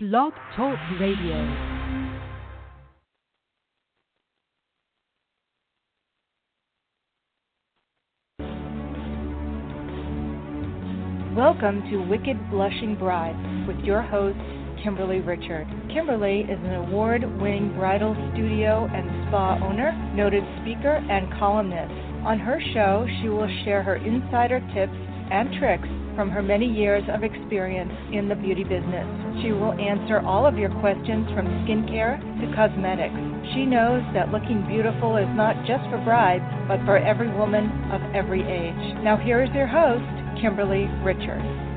Blog Talk Radio. Welcome to Wicked Blushing Bride with your host, Kimberly Richard. Kimberly is an award winning bridal studio and spa owner, noted speaker, and columnist. On her show, she will share her insider tips and tricks from her many years of experience in the beauty business. She will answer all of your questions from skincare to cosmetics. She knows that looking beautiful is not just for brides, but for every woman of every age. Now, here is your host, Kimberly Richard.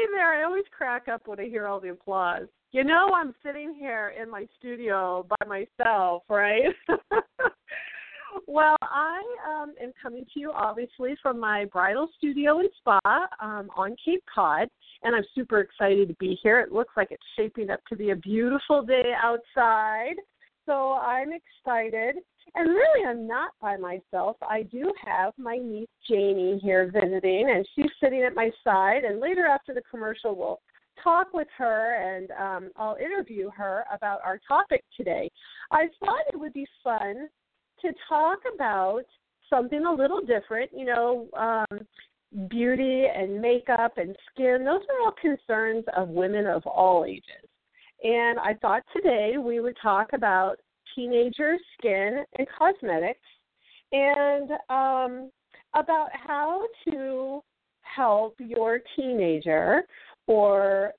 Hey there. I always crack up when I hear all the applause. You know, I'm sitting here in my studio by myself, right? well, I um, am coming to you obviously from my bridal studio and spa um, on Cape Cod, and I'm super excited to be here. It looks like it's shaping up to be a beautiful day outside, so I'm excited. And really, I'm not by myself. I do have my niece Janie here visiting, and she's sitting at my side. And later, after the commercial, we'll talk with her and um, I'll interview her about our topic today. I thought it would be fun to talk about something a little different. You know, um, beauty and makeup and skin, those are all concerns of women of all ages. And I thought today we would talk about teenager skin and cosmetics and um, about how to help your teenager or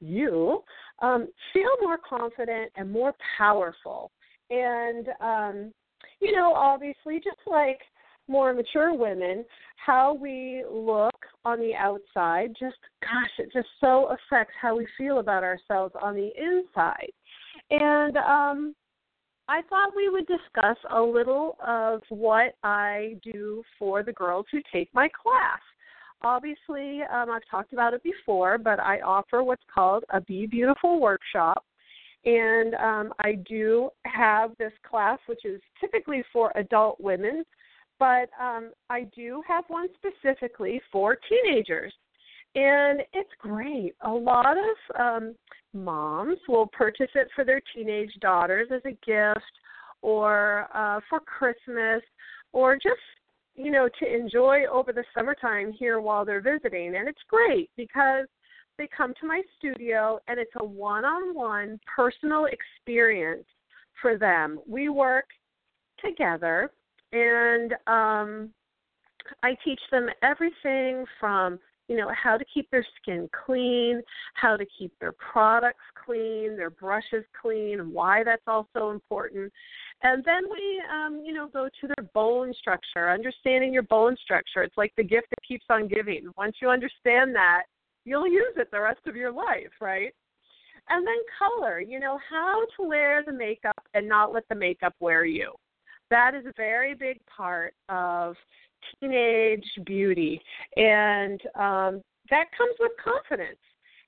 you um, feel more confident and more powerful. And, um, you know, obviously, just like more mature women, how we look on the outside, just gosh, it just so affects how we feel about ourselves on the inside. And um, I thought we would discuss a little of what I do for the girls who take my class. Obviously, um, I've talked about it before, but I offer what's called a Be Beautiful workshop. And um, I do have this class, which is typically for adult women, but um, I do have one specifically for teenagers. And it's great. A lot of um, moms will purchase it for their teenage daughters as a gift or uh, for Christmas or just you know to enjoy over the summertime here while they're visiting and it's great because they come to my studio and it's a one-on-one personal experience for them. We work together and um I teach them everything from you know how to keep their skin clean, how to keep their products clean, their brushes clean, and why that's also important. And then we, um, you know, go to their bone structure, understanding your bone structure. It's like the gift that keeps on giving. Once you understand that, you'll use it the rest of your life, right? And then color, you know, how to wear the makeup and not let the makeup wear you. That is a very big part of teenage beauty, and um, that comes with confidence.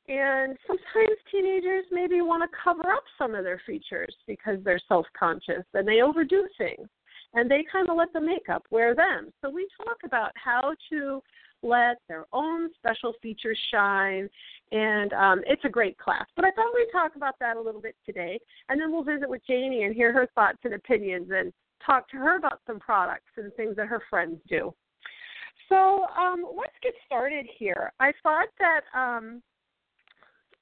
And sometimes teenagers maybe want to cover up some of their features because they're self conscious and they overdo things and they kind of let the makeup wear them. So we talk about how to let their own special features shine. And um, it's a great class. But I thought we'd talk about that a little bit today. And then we'll visit with Janie and hear her thoughts and opinions and talk to her about some products and things that her friends do. So um, let's get started here. I thought that um,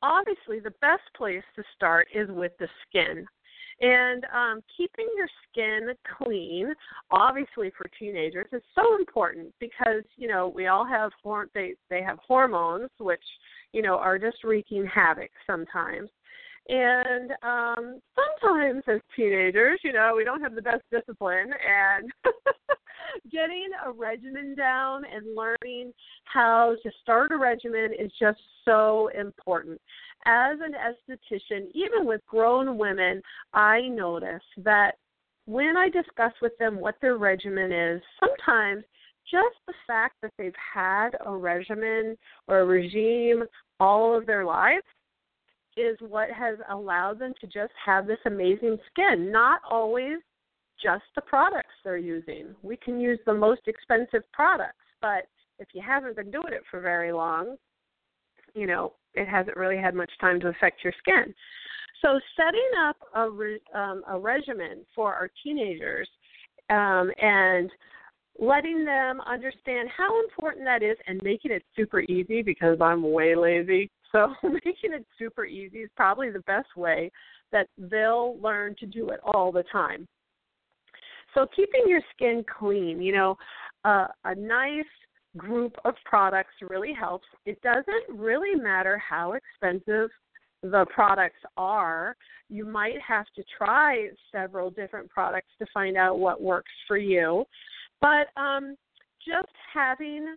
obviously the best place to start is with the skin. And um, keeping your skin clean, obviously for teenagers, is so important because you know we all have they they have hormones which you know are just wreaking havoc sometimes. And um, sometimes as teenagers, you know, we don't have the best discipline and getting a regimen down and learning how to start a regimen is just so important. As an esthetician, even with grown women, I notice that when I discuss with them what their regimen is, sometimes just the fact that they've had a regimen or a regime all of their lives is what has allowed them to just have this amazing skin. Not always just the products they're using. We can use the most expensive products, but if you haven't been doing it for very long, you know, it hasn't really had much time to affect your skin. So setting up a re, um, a regimen for our teenagers um, and letting them understand how important that is and making it super easy because I'm way lazy. So making it super easy is probably the best way that they'll learn to do it all the time. So keeping your skin clean, you know, uh, a nice group of products really helps. It doesn't really matter how expensive the products are. You might have to try several different products to find out what works for you. But um, just having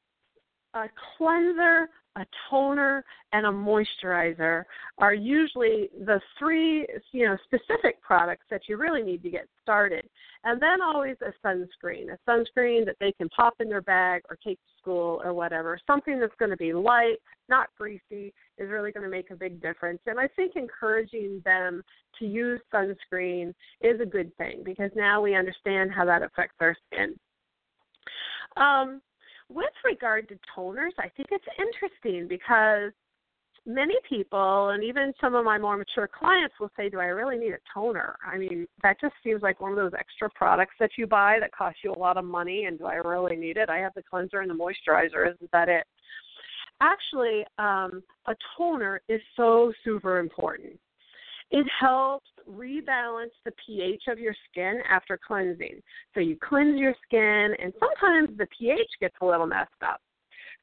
a cleanser, a toner, and a moisturizer are usually the three, you know, specific products that you really need to get started. And then always a sunscreen, a sunscreen that they can pop in their bag or take to school or whatever. Something that's going to be light, not greasy, is really going to make a big difference. And I think encouraging them to use sunscreen is a good thing because now we understand how that affects our skin. Um, with regard to toners, I think it's interesting because many people and even some of my more mature clients will say, Do I really need a toner? I mean, that just seems like one of those extra products that you buy that cost you a lot of money and do I really need it? I have the cleanser and the moisturizer, isn't that it? Actually, um, a toner is so super important. It helps rebalance the pH of your skin after cleansing. So you cleanse your skin, and sometimes the pH gets a little messed up.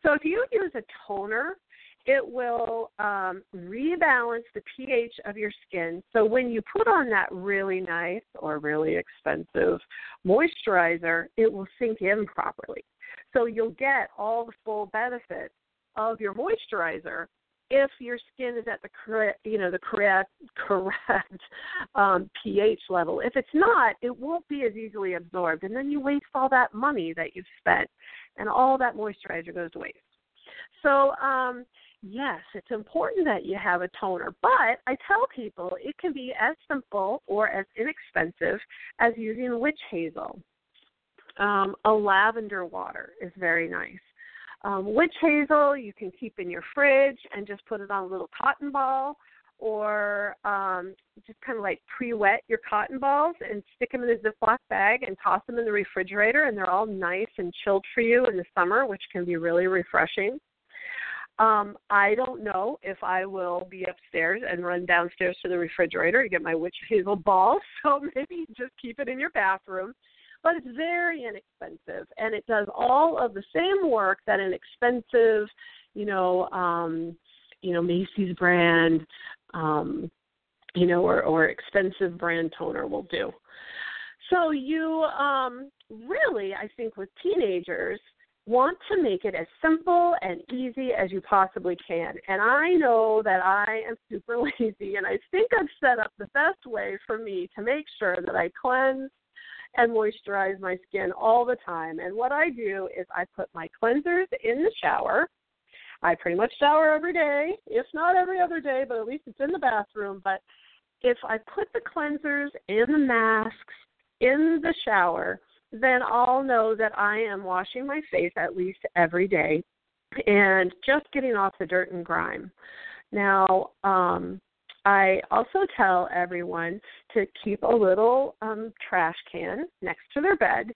So if you use a toner, it will um, rebalance the pH of your skin. So when you put on that really nice or really expensive moisturizer, it will sink in properly. So you'll get all the full benefits of your moisturizer if your skin is at the correct, you know, the correct correct um, pH level. If it's not, it won't be as easily absorbed, and then you waste all that money that you've spent, and all that moisturizer goes to waste. So, um, yes, it's important that you have a toner, but I tell people it can be as simple or as inexpensive as using witch hazel. Um, a lavender water is very nice. Um, witch hazel you can keep in your fridge and just put it on a little cotton ball, or um, just kind of like pre-wet your cotton balls and stick them in a Ziploc bag and toss them in the refrigerator, and they're all nice and chilled for you in the summer, which can be really refreshing. Um, I don't know if I will be upstairs and run downstairs to the refrigerator to get my witch hazel balls, so maybe just keep it in your bathroom but it's very inexpensive and it does all of the same work that an expensive, you know, um, you know, Macy's brand, um, you know, or, or expensive brand toner will do. So you um, really, I think, with teenagers, want to make it as simple and easy as you possibly can. And I know that I am super lazy, and I think I've set up the best way for me to make sure that I cleanse and moisturize my skin all the time. And what I do is I put my cleansers in the shower. I pretty much shower every day, if not every other day, but at least it's in the bathroom. But if I put the cleansers and the masks in the shower, then I'll know that I am washing my face at least every day and just getting off the dirt and grime. Now, um, I also tell everyone to keep a little um, trash can next to their bed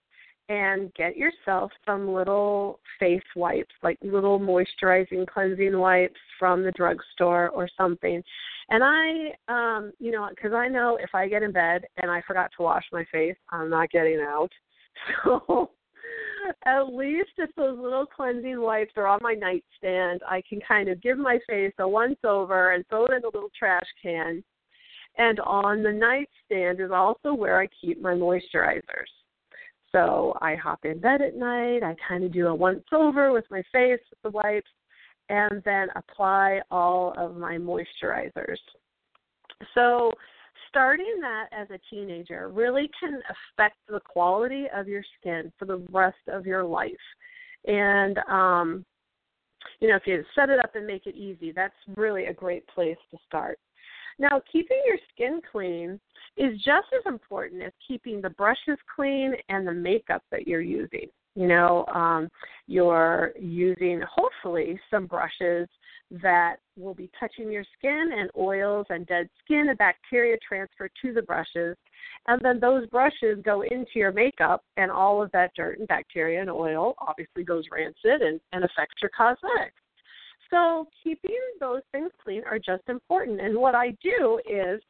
and get yourself some little face wipes, like little moisturizing cleansing wipes from the drugstore or something. And I, um, you know, because I know if I get in bed and I forgot to wash my face, I'm not getting out. So at least if those little cleansing wipes are on my nightstand, I can kind of give my face a once over and throw it in a little trash can. And on the nightstand is also where I keep my moisturizers. So I hop in bed at night, I kind of do a once over with my face with the wipes, and then apply all of my moisturizers. So starting that as a teenager really can affect the quality of your skin for the rest of your life. And um, you know, if you set it up and make it easy, that's really a great place to start. Now, keeping your skin clean is just as important as keeping the brushes clean and the makeup that you're using. You know, um, you're using hopefully some brushes that will be touching your skin and oils and dead skin and bacteria transfer to the brushes. And then those brushes go into your makeup, and all of that dirt and bacteria and oil obviously goes rancid and, and affects your cosmetics. So, keeping those things clean are just important. And what I do is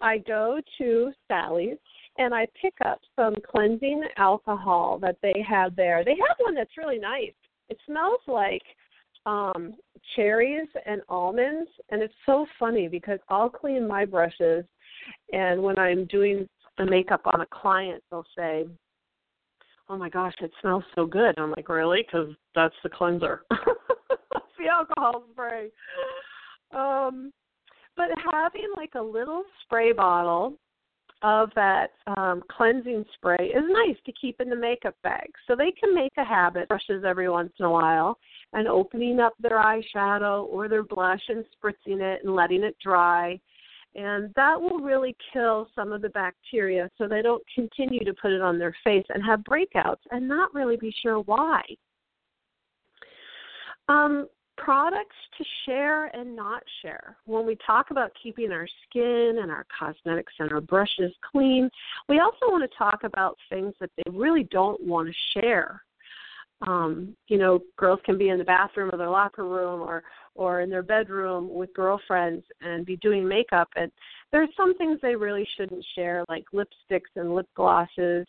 I go to Sally's and I pick up some cleansing alcohol that they have there. They have one that's really nice. It smells like um cherries and almonds and it's so funny because I'll clean my brushes and when I'm doing the makeup on a client they'll say oh my gosh it smells so good. I'm like really? Because that's the cleanser. The alcohol spray. Um but having like a little spray bottle of that um, cleansing spray is nice to keep in the makeup bag. So they can make a habit, brushes every once in a while, and opening up their eyeshadow or their blush and spritzing it and letting it dry. And that will really kill some of the bacteria so they don't continue to put it on their face and have breakouts and not really be sure why. Um, products to share and not share. When we talk about keeping our skin and our cosmetics and our brushes clean, we also want to talk about things that they really don't want to share. Um, you know, girls can be in the bathroom or their locker room or or in their bedroom with girlfriends and be doing makeup and there's some things they really shouldn't share like lipsticks and lip glosses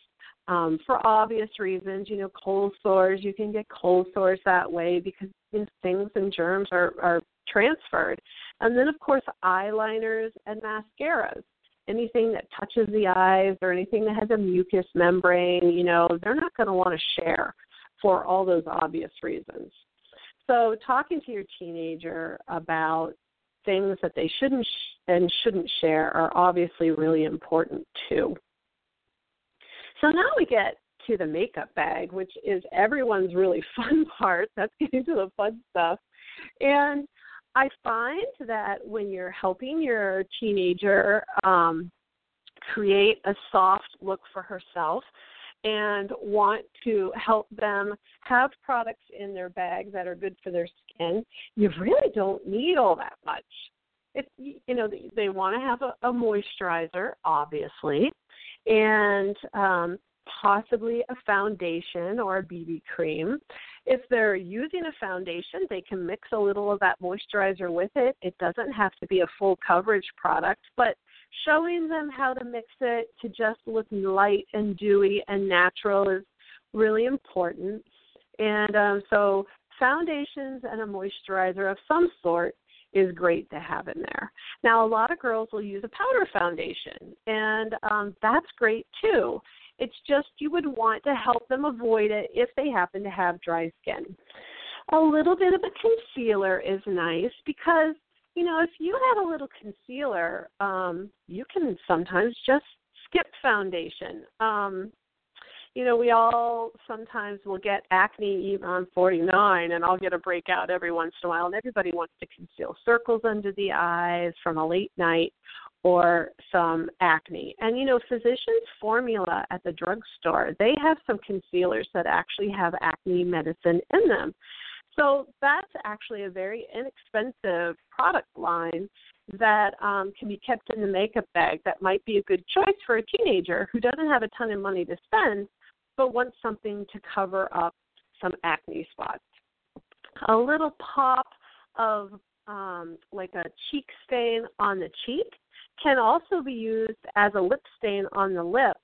um, for obvious reasons. You know, cold sores, you can get cold sores that way because things and germs are, are transferred. And then, of course, eyeliners and mascaras. Anything that touches the eyes or anything that has a mucous membrane, you know, they're not going to want to share for all those obvious reasons. So, talking to your teenager about things that they shouldn't sh- and shouldn't share are obviously really important too. So now we get to the makeup bag, which is everyone's really fun part. That's getting to the fun stuff. And I find that when you're helping your teenager um, create a soft look for herself and want to help them have products in their bag that are good for their skin, you really don't need all that much. If you know they, they want to have a, a moisturizer, obviously, and um, possibly a foundation or a BB cream. If they're using a foundation, they can mix a little of that moisturizer with it. It doesn't have to be a full coverage product, but showing them how to mix it to just look light and dewy and natural is really important. And um, so, foundations and a moisturizer of some sort is great to have in there. Now, a lot of girls will use a powder foundation, and um, that's great too. It's just you would want to help them avoid it if they happen to have dry skin. A little bit of a concealer is nice because, you know, if you have a little concealer, um, you can sometimes just skip foundation. Um, you know, we all sometimes will get acne even on 49, and I'll get a breakout every once in a while, and everybody wants to conceal circles under the eyes from a late night or some acne. And you know, Physicians Formula at the drugstore, they have some concealers that actually have acne medicine in them. So that's actually a very inexpensive product line that um, can be kept in the makeup bag that might be a good choice for a teenager who doesn't have a ton of money to spend but wants something to cover up some acne spots. A little pop of um, like a cheek stain on the cheek can also be used as a lip stain on the lip.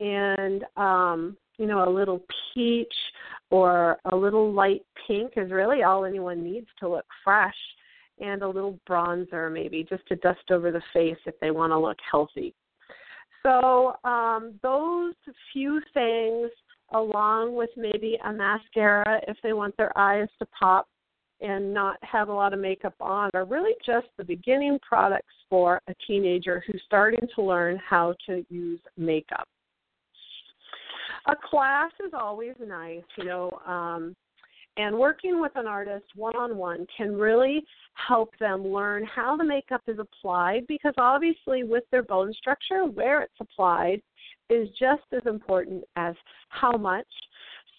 And, um, you know, a little peach or a little light pink is really all anyone needs to look fresh. And a little bronzer, maybe, just to dust over the face if they want to look healthy. So, um, those few things, along with maybe a mascara if they want their eyes to pop, and not have a lot of makeup on are really just the beginning products for a teenager who's starting to learn how to use makeup. A class is always nice, you know. Um, And working with an artist one on one can really help them learn how the makeup is applied because obviously, with their bone structure, where it's applied is just as important as how much.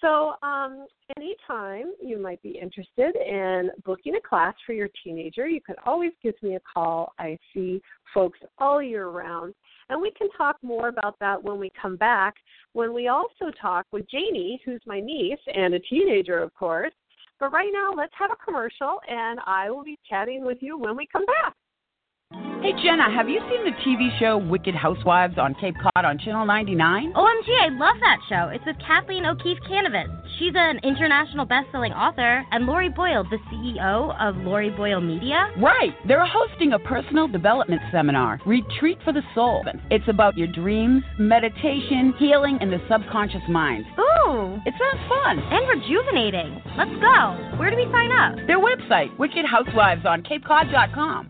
So, um, anytime you might be interested in booking a class for your teenager, you can always give me a call. I see folks all year round. And we can talk more about that when we come back, when we also talk with Janie, who's my niece and a teenager, of course. But right now, let's have a commercial, and I will be chatting with you when we come back. Hey Jenna, have you seen the TV show Wicked Housewives on Cape Cod on Channel 99? OMG, I love that show. It's with Kathleen O'Keefe Kanavos. She's an international best-selling author, and Lori Boyle, the CEO of Lori Boyle Media. Right. They're hosting a personal development seminar, Retreat for the Soul. It's about your dreams, meditation, healing, and the subconscious mind. Ooh. It sounds fun. And rejuvenating. Let's go. Where do we sign up? Their website, wickedhousewivesonCapeCod.com.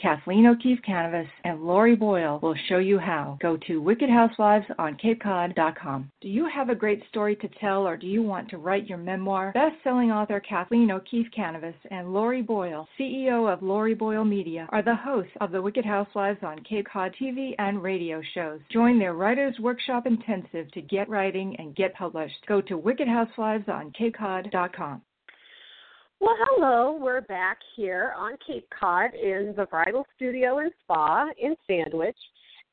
Kathleen O'Keefe Kanavos and Lori Boyle will show you how. Go to wickedhousewivesonCapeCod.com. Do you have a great story to tell or do you want to write your memoir? Best-selling author Kathleen O'Keefe Kanavos and Lori Boyle, CEO of Lori Boyle Media, are the hosts of the Wicked Housewives on Cape Cod TV and radio shows. Join their Writers Workshop Intensive to get writing and get published. Go to wickedhousewivesonCapeCod.com. Well, hello. We're back here on Cape Cod in the Bridal Studio and Spa in Sandwich.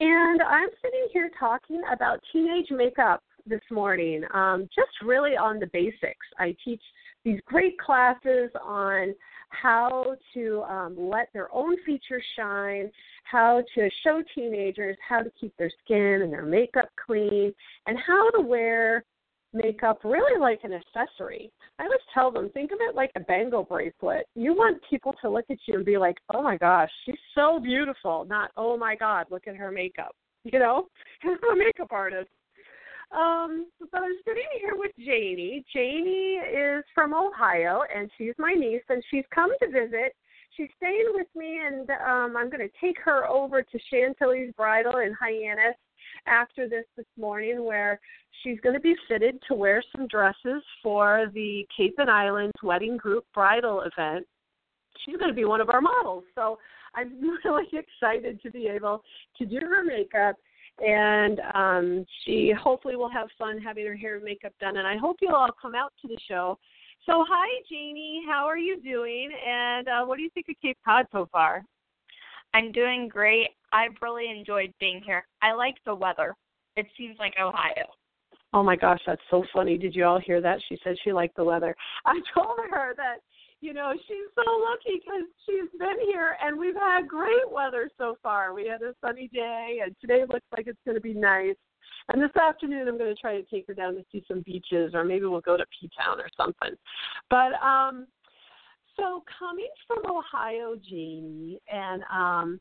And I'm sitting here talking about teenage makeup this morning, um, just really on the basics. I teach these great classes on how to um, let their own features shine, how to show teenagers how to keep their skin and their makeup clean, and how to wear makeup really like an accessory. I always tell them, think of it like a bangle bracelet. You want people to look at you and be like, oh my gosh, she's so beautiful, not, oh my God, look at her makeup. You know, I'm a makeup artist. Um, but I'm sitting here with Janie. Janie is from Ohio, and she's my niece, and she's come to visit. She's staying with me, and um, I'm going to take her over to Chantilly's Bridal in Hyannis after this this morning where she's going to be fitted to wear some dresses for the Cape and Islands Wedding Group bridal event. She's going to be one of our models. So I'm really excited to be able to do her makeup and um she hopefully will have fun having her hair and makeup done and I hope you'll all come out to the show. So hi Janie, how are you doing and uh what do you think of Cape Cod so far? I'm doing great. I've really enjoyed being here. I like the weather. It seems like Ohio. Oh my gosh, that's so funny. Did you all hear that? She said she liked the weather. I told her that, you know, she's so lucky because she's been here and we've had great weather so far. We had a sunny day and today looks like it's going to be nice. And this afternoon, I'm going to try to take her down to see some beaches, or maybe we'll go to P Town or something. But um, so coming from Ohio, Janie, and um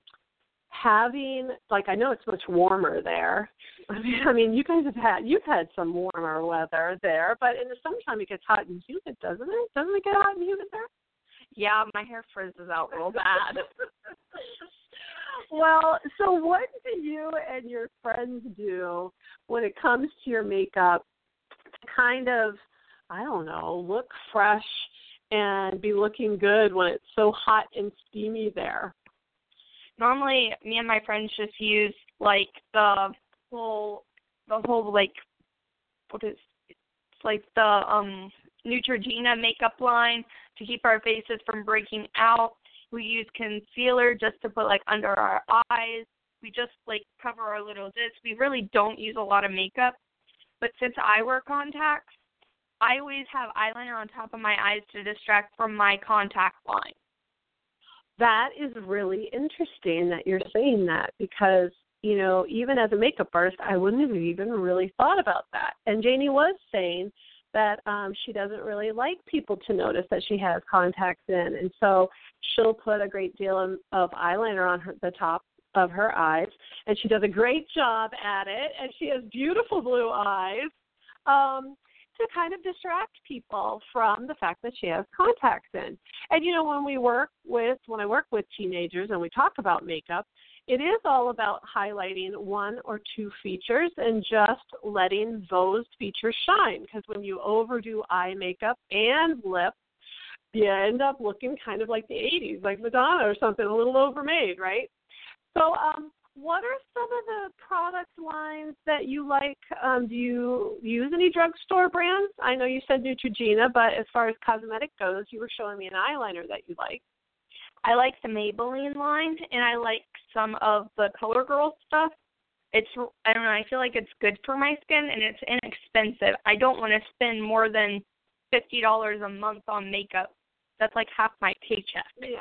having like I know it's much warmer there. I mean, I mean, you guys have had you've had some warmer weather there, but in the summertime it gets hot and humid, doesn't it? Doesn't it get hot and humid there? Yeah, my hair frizzes out real bad. well, so what do you and your friends do when it comes to your makeup to kind of I don't know, look fresh and be looking good when it's so hot and steamy there. Normally, me and my friends just use like the whole, the whole like, what is, it's like the um Neutrogena makeup line to keep our faces from breaking out. We use concealer just to put like under our eyes. We just like cover our little zits. We really don't use a lot of makeup. But since I wear contacts, I always have eyeliner on top of my eyes to distract from my contact line. That is really interesting that you're saying that because, you know, even as a makeup artist, I wouldn't have even really thought about that. And Janie was saying that um she doesn't really like people to notice that she has contacts in. And so she'll put a great deal of, eyeliner on her, the top of her eyes. And she does a great job at it. And she has beautiful blue eyes. Um to kind of distract people from the fact that she has contacts in. And you know, when we work with when I work with teenagers and we talk about makeup, it is all about highlighting one or two features and just letting those features shine because when you overdo eye makeup and lips you end up looking kind of like the 80s, like Madonna or something, a little overmade, right? So, um, what are some of the product lines that you like? Um, do you use any drugstore brands? I know you said Neutrogena, but as far as cosmetic goes, you were showing me an eyeliner that you like. I like the Maybelline line, and I like some of the CoverGirl stuff. It's I don't know. I feel like it's good for my skin, and it's inexpensive. I don't want to spend more than fifty dollars a month on makeup. That's like half my paycheck. Yeah.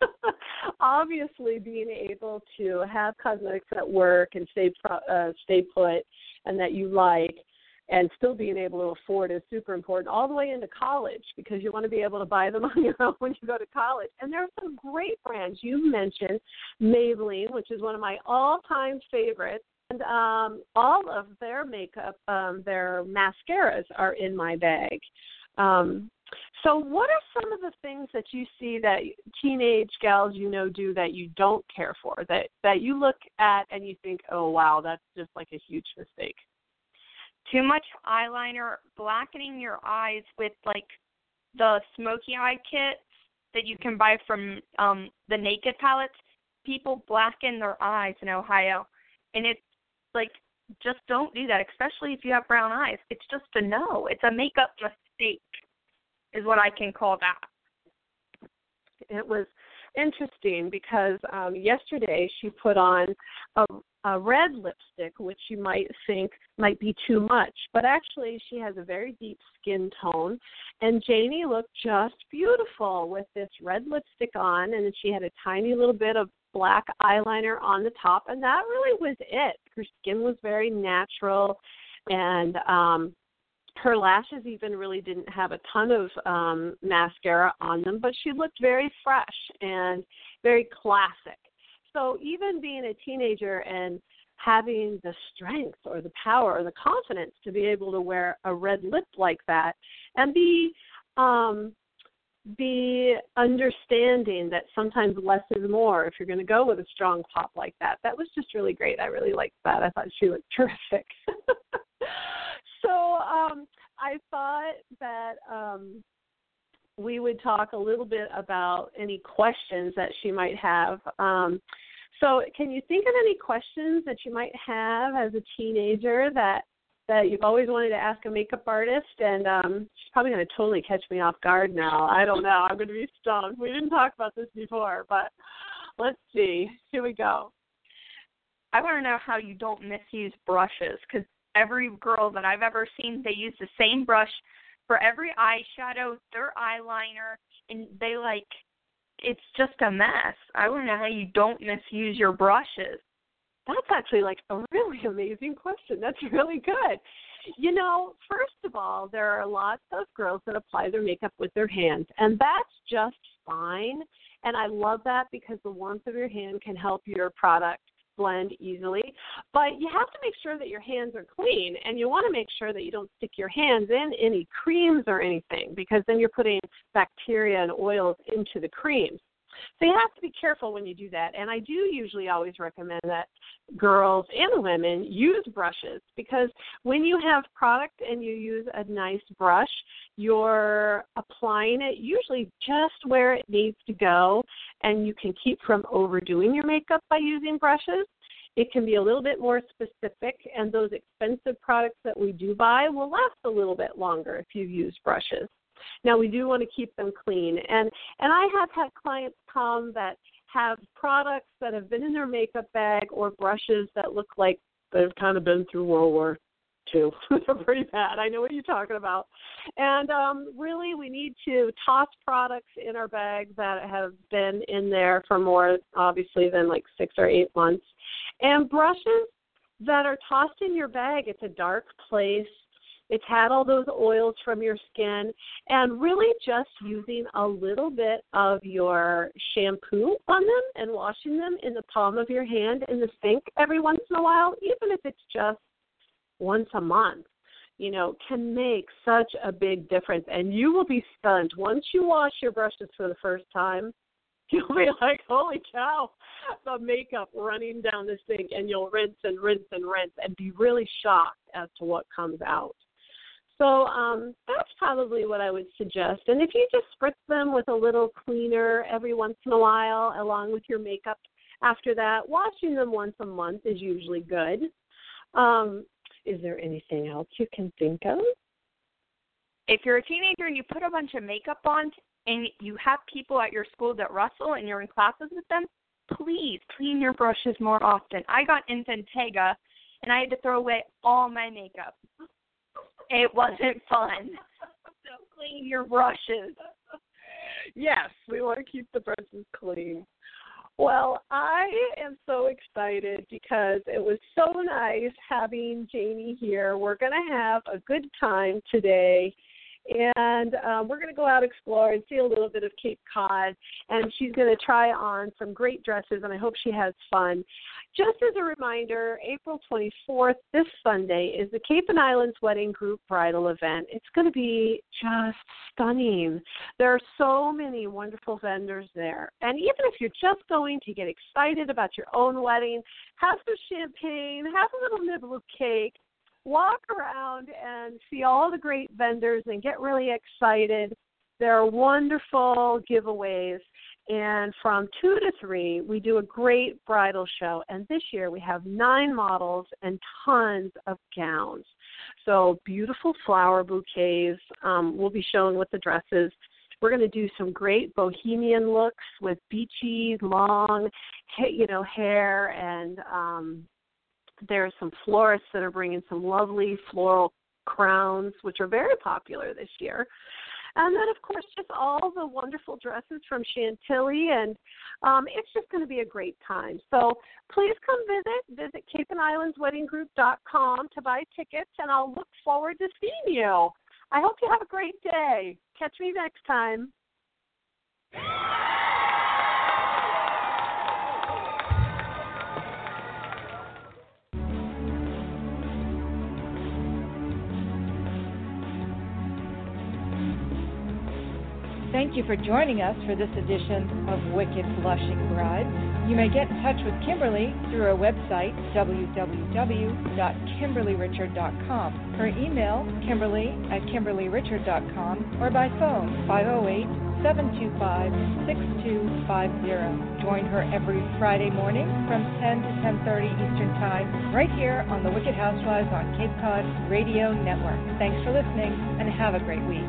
Obviously, being able to have cosmetics that work and stay uh, stay put, and that you like, and still being able to afford is super important all the way into college because you want to be able to buy them on your own when you go to college. And there are some great brands. You mentioned Maybelline, which is one of my all-time favorites. And um, all of their makeup, um, their mascaras are in my bag. Um, so, what are some of the things that you see that teenage gals you know do that you don't care for? That that you look at and you think, "Oh, wow, that's just like a huge mistake." Too much eyeliner, blackening your eyes with like the smoky eye kits that you can buy from um the Naked palettes. People blacken their eyes in Ohio, and it's like just don't do that, especially if you have brown eyes. It's just a no. It's a makeup mistake is what I can call that. It was interesting because um, yesterday she put on a, a red lipstick, which you might think might be too much, but actually she has a very deep skin tone. And Janie looked just beautiful with this red lipstick on, and then she had a tiny little bit of black eyeliner on the top, and that really was it. Her skin was very natural, and um, her lashes even really didn't have a ton of um mascara on them but she looked very fresh and very classic. So even being a teenager and having the strength or the power or the confidence to be able to wear a red lip like that and be um be understanding that sometimes less is more if you're going to go with a strong pop like that that was just really great. I really liked that. I thought she looked terrific so um, I thought that um, we would talk a little bit about any questions that she might have. Um, so, can you think of any questions that you might have as a teenager that that you've always wanted to ask a makeup artist? And um, she's probably going to totally catch me off guard now. I don't know. I'm going to be stumped. We didn't talk about this before, but let's see. Here we go. I want to know how you don't misuse brushes because every girl that I've ever seen, they use the same brush for every eyeshadow, their eyeliner, and they like it's just a mess. I to know how you don't misuse your brushes. That's actually like a really amazing question. That's really good. You know, first of all, there are lots of girls that apply their makeup with their hands, and that's just fine. And I love that because the warmth of your hand can help your product blend easily. But you have to make sure that your hands are clean and you want to make sure that you don't stick your hands in any creams or anything because then you're putting bacteria and oils into the creams. So you have to be careful when you do that. And I do usually always recommend that girls and women use brushes because when you have product and you use a nice brush, you're applying it usually just where it needs to go and you can keep from overdoing your makeup by using brushes. It can be a little bit more specific, and those expensive products that we do buy will last a little bit longer if you use brushes. Now we do want to keep them clean, and and I have had clients come that have products that have been in their makeup bag or brushes that look like they've kind of been through World War II. They're pretty bad. I know what you're talking about. And um, really, we need to toss products in our bag that have been in there for more, obviously, than like six or eight months. And brushes that are tossed in your bag, it's a dark place. It's had all those oils from your skin, and really just using a little bit of your shampoo on them and washing them in the palm of your hand in the sink every once in a while, even if it's just once a month. you know, can make such a big difference. And you will be stunned once you wash your brushes for the first time. You'll be like, holy cow, the makeup running down the sink, and you'll rinse and rinse and rinse and be really shocked as to what comes out. So um, that's probably what I would suggest. And if you just spritz them with a little cleaner every once in a while, along with your makeup after that, washing them once a month is usually good. Um, is there anything else you can think of? If you're a teenager and you put a bunch of makeup on and you have people at your school that rustle and you're in classes with them, please clean your brushes more often. I got impetigo and I had to throw away all my makeup. It wasn't fun. So clean your brushes. Yes, we want to keep the brushes clean. Well, I am so excited because it was so nice having Janie here. We're going to have a good time today and um, we're going to go out explore and see a little bit of Cape Cod. And she's going to try on some great dresses, and I hope she has fun. Just as a reminder, April 24th, this Sunday, is the Cape and Islands Wedding Group bridal event. It's going to be just stunning. There are so many wonderful vendors there. And even if you're just going to get excited about your own wedding, have some champagne, have a little nibble of cake walk around and see all the great vendors and get really excited. There are wonderful giveaways. And from 2 to 3, we do a great bridal show. And this year we have nine models and tons of gowns. So beautiful flower bouquets um, will be shown with the dresses. We're going to do some great bohemian looks with beachy, long, you know, hair and um, there are some florists that are bringing some lovely floral crowns, which are very popular this year. And then, of course, just all the wonderful dresses from Chantilly, and um, it's just going to be a great time. So please come visit. Visit CapeandIslandsWeddingGroup.com to buy tickets, and I'll look forward to seeing you. I hope you have a great day. Catch me next time. Thank you for joining us for this edition of Wicked Blushing Bride. You may get in touch with Kimberly through our website, www.kimberlyrichard.com, her email, kimberly at kimberlyrichard.com, or by phone, 508 725 6250. Join her every Friday morning from 10 to 10.30 Eastern Time, right here on the Wicked Housewives on Cape Cod Radio Network. Thanks for listening, and have a great week.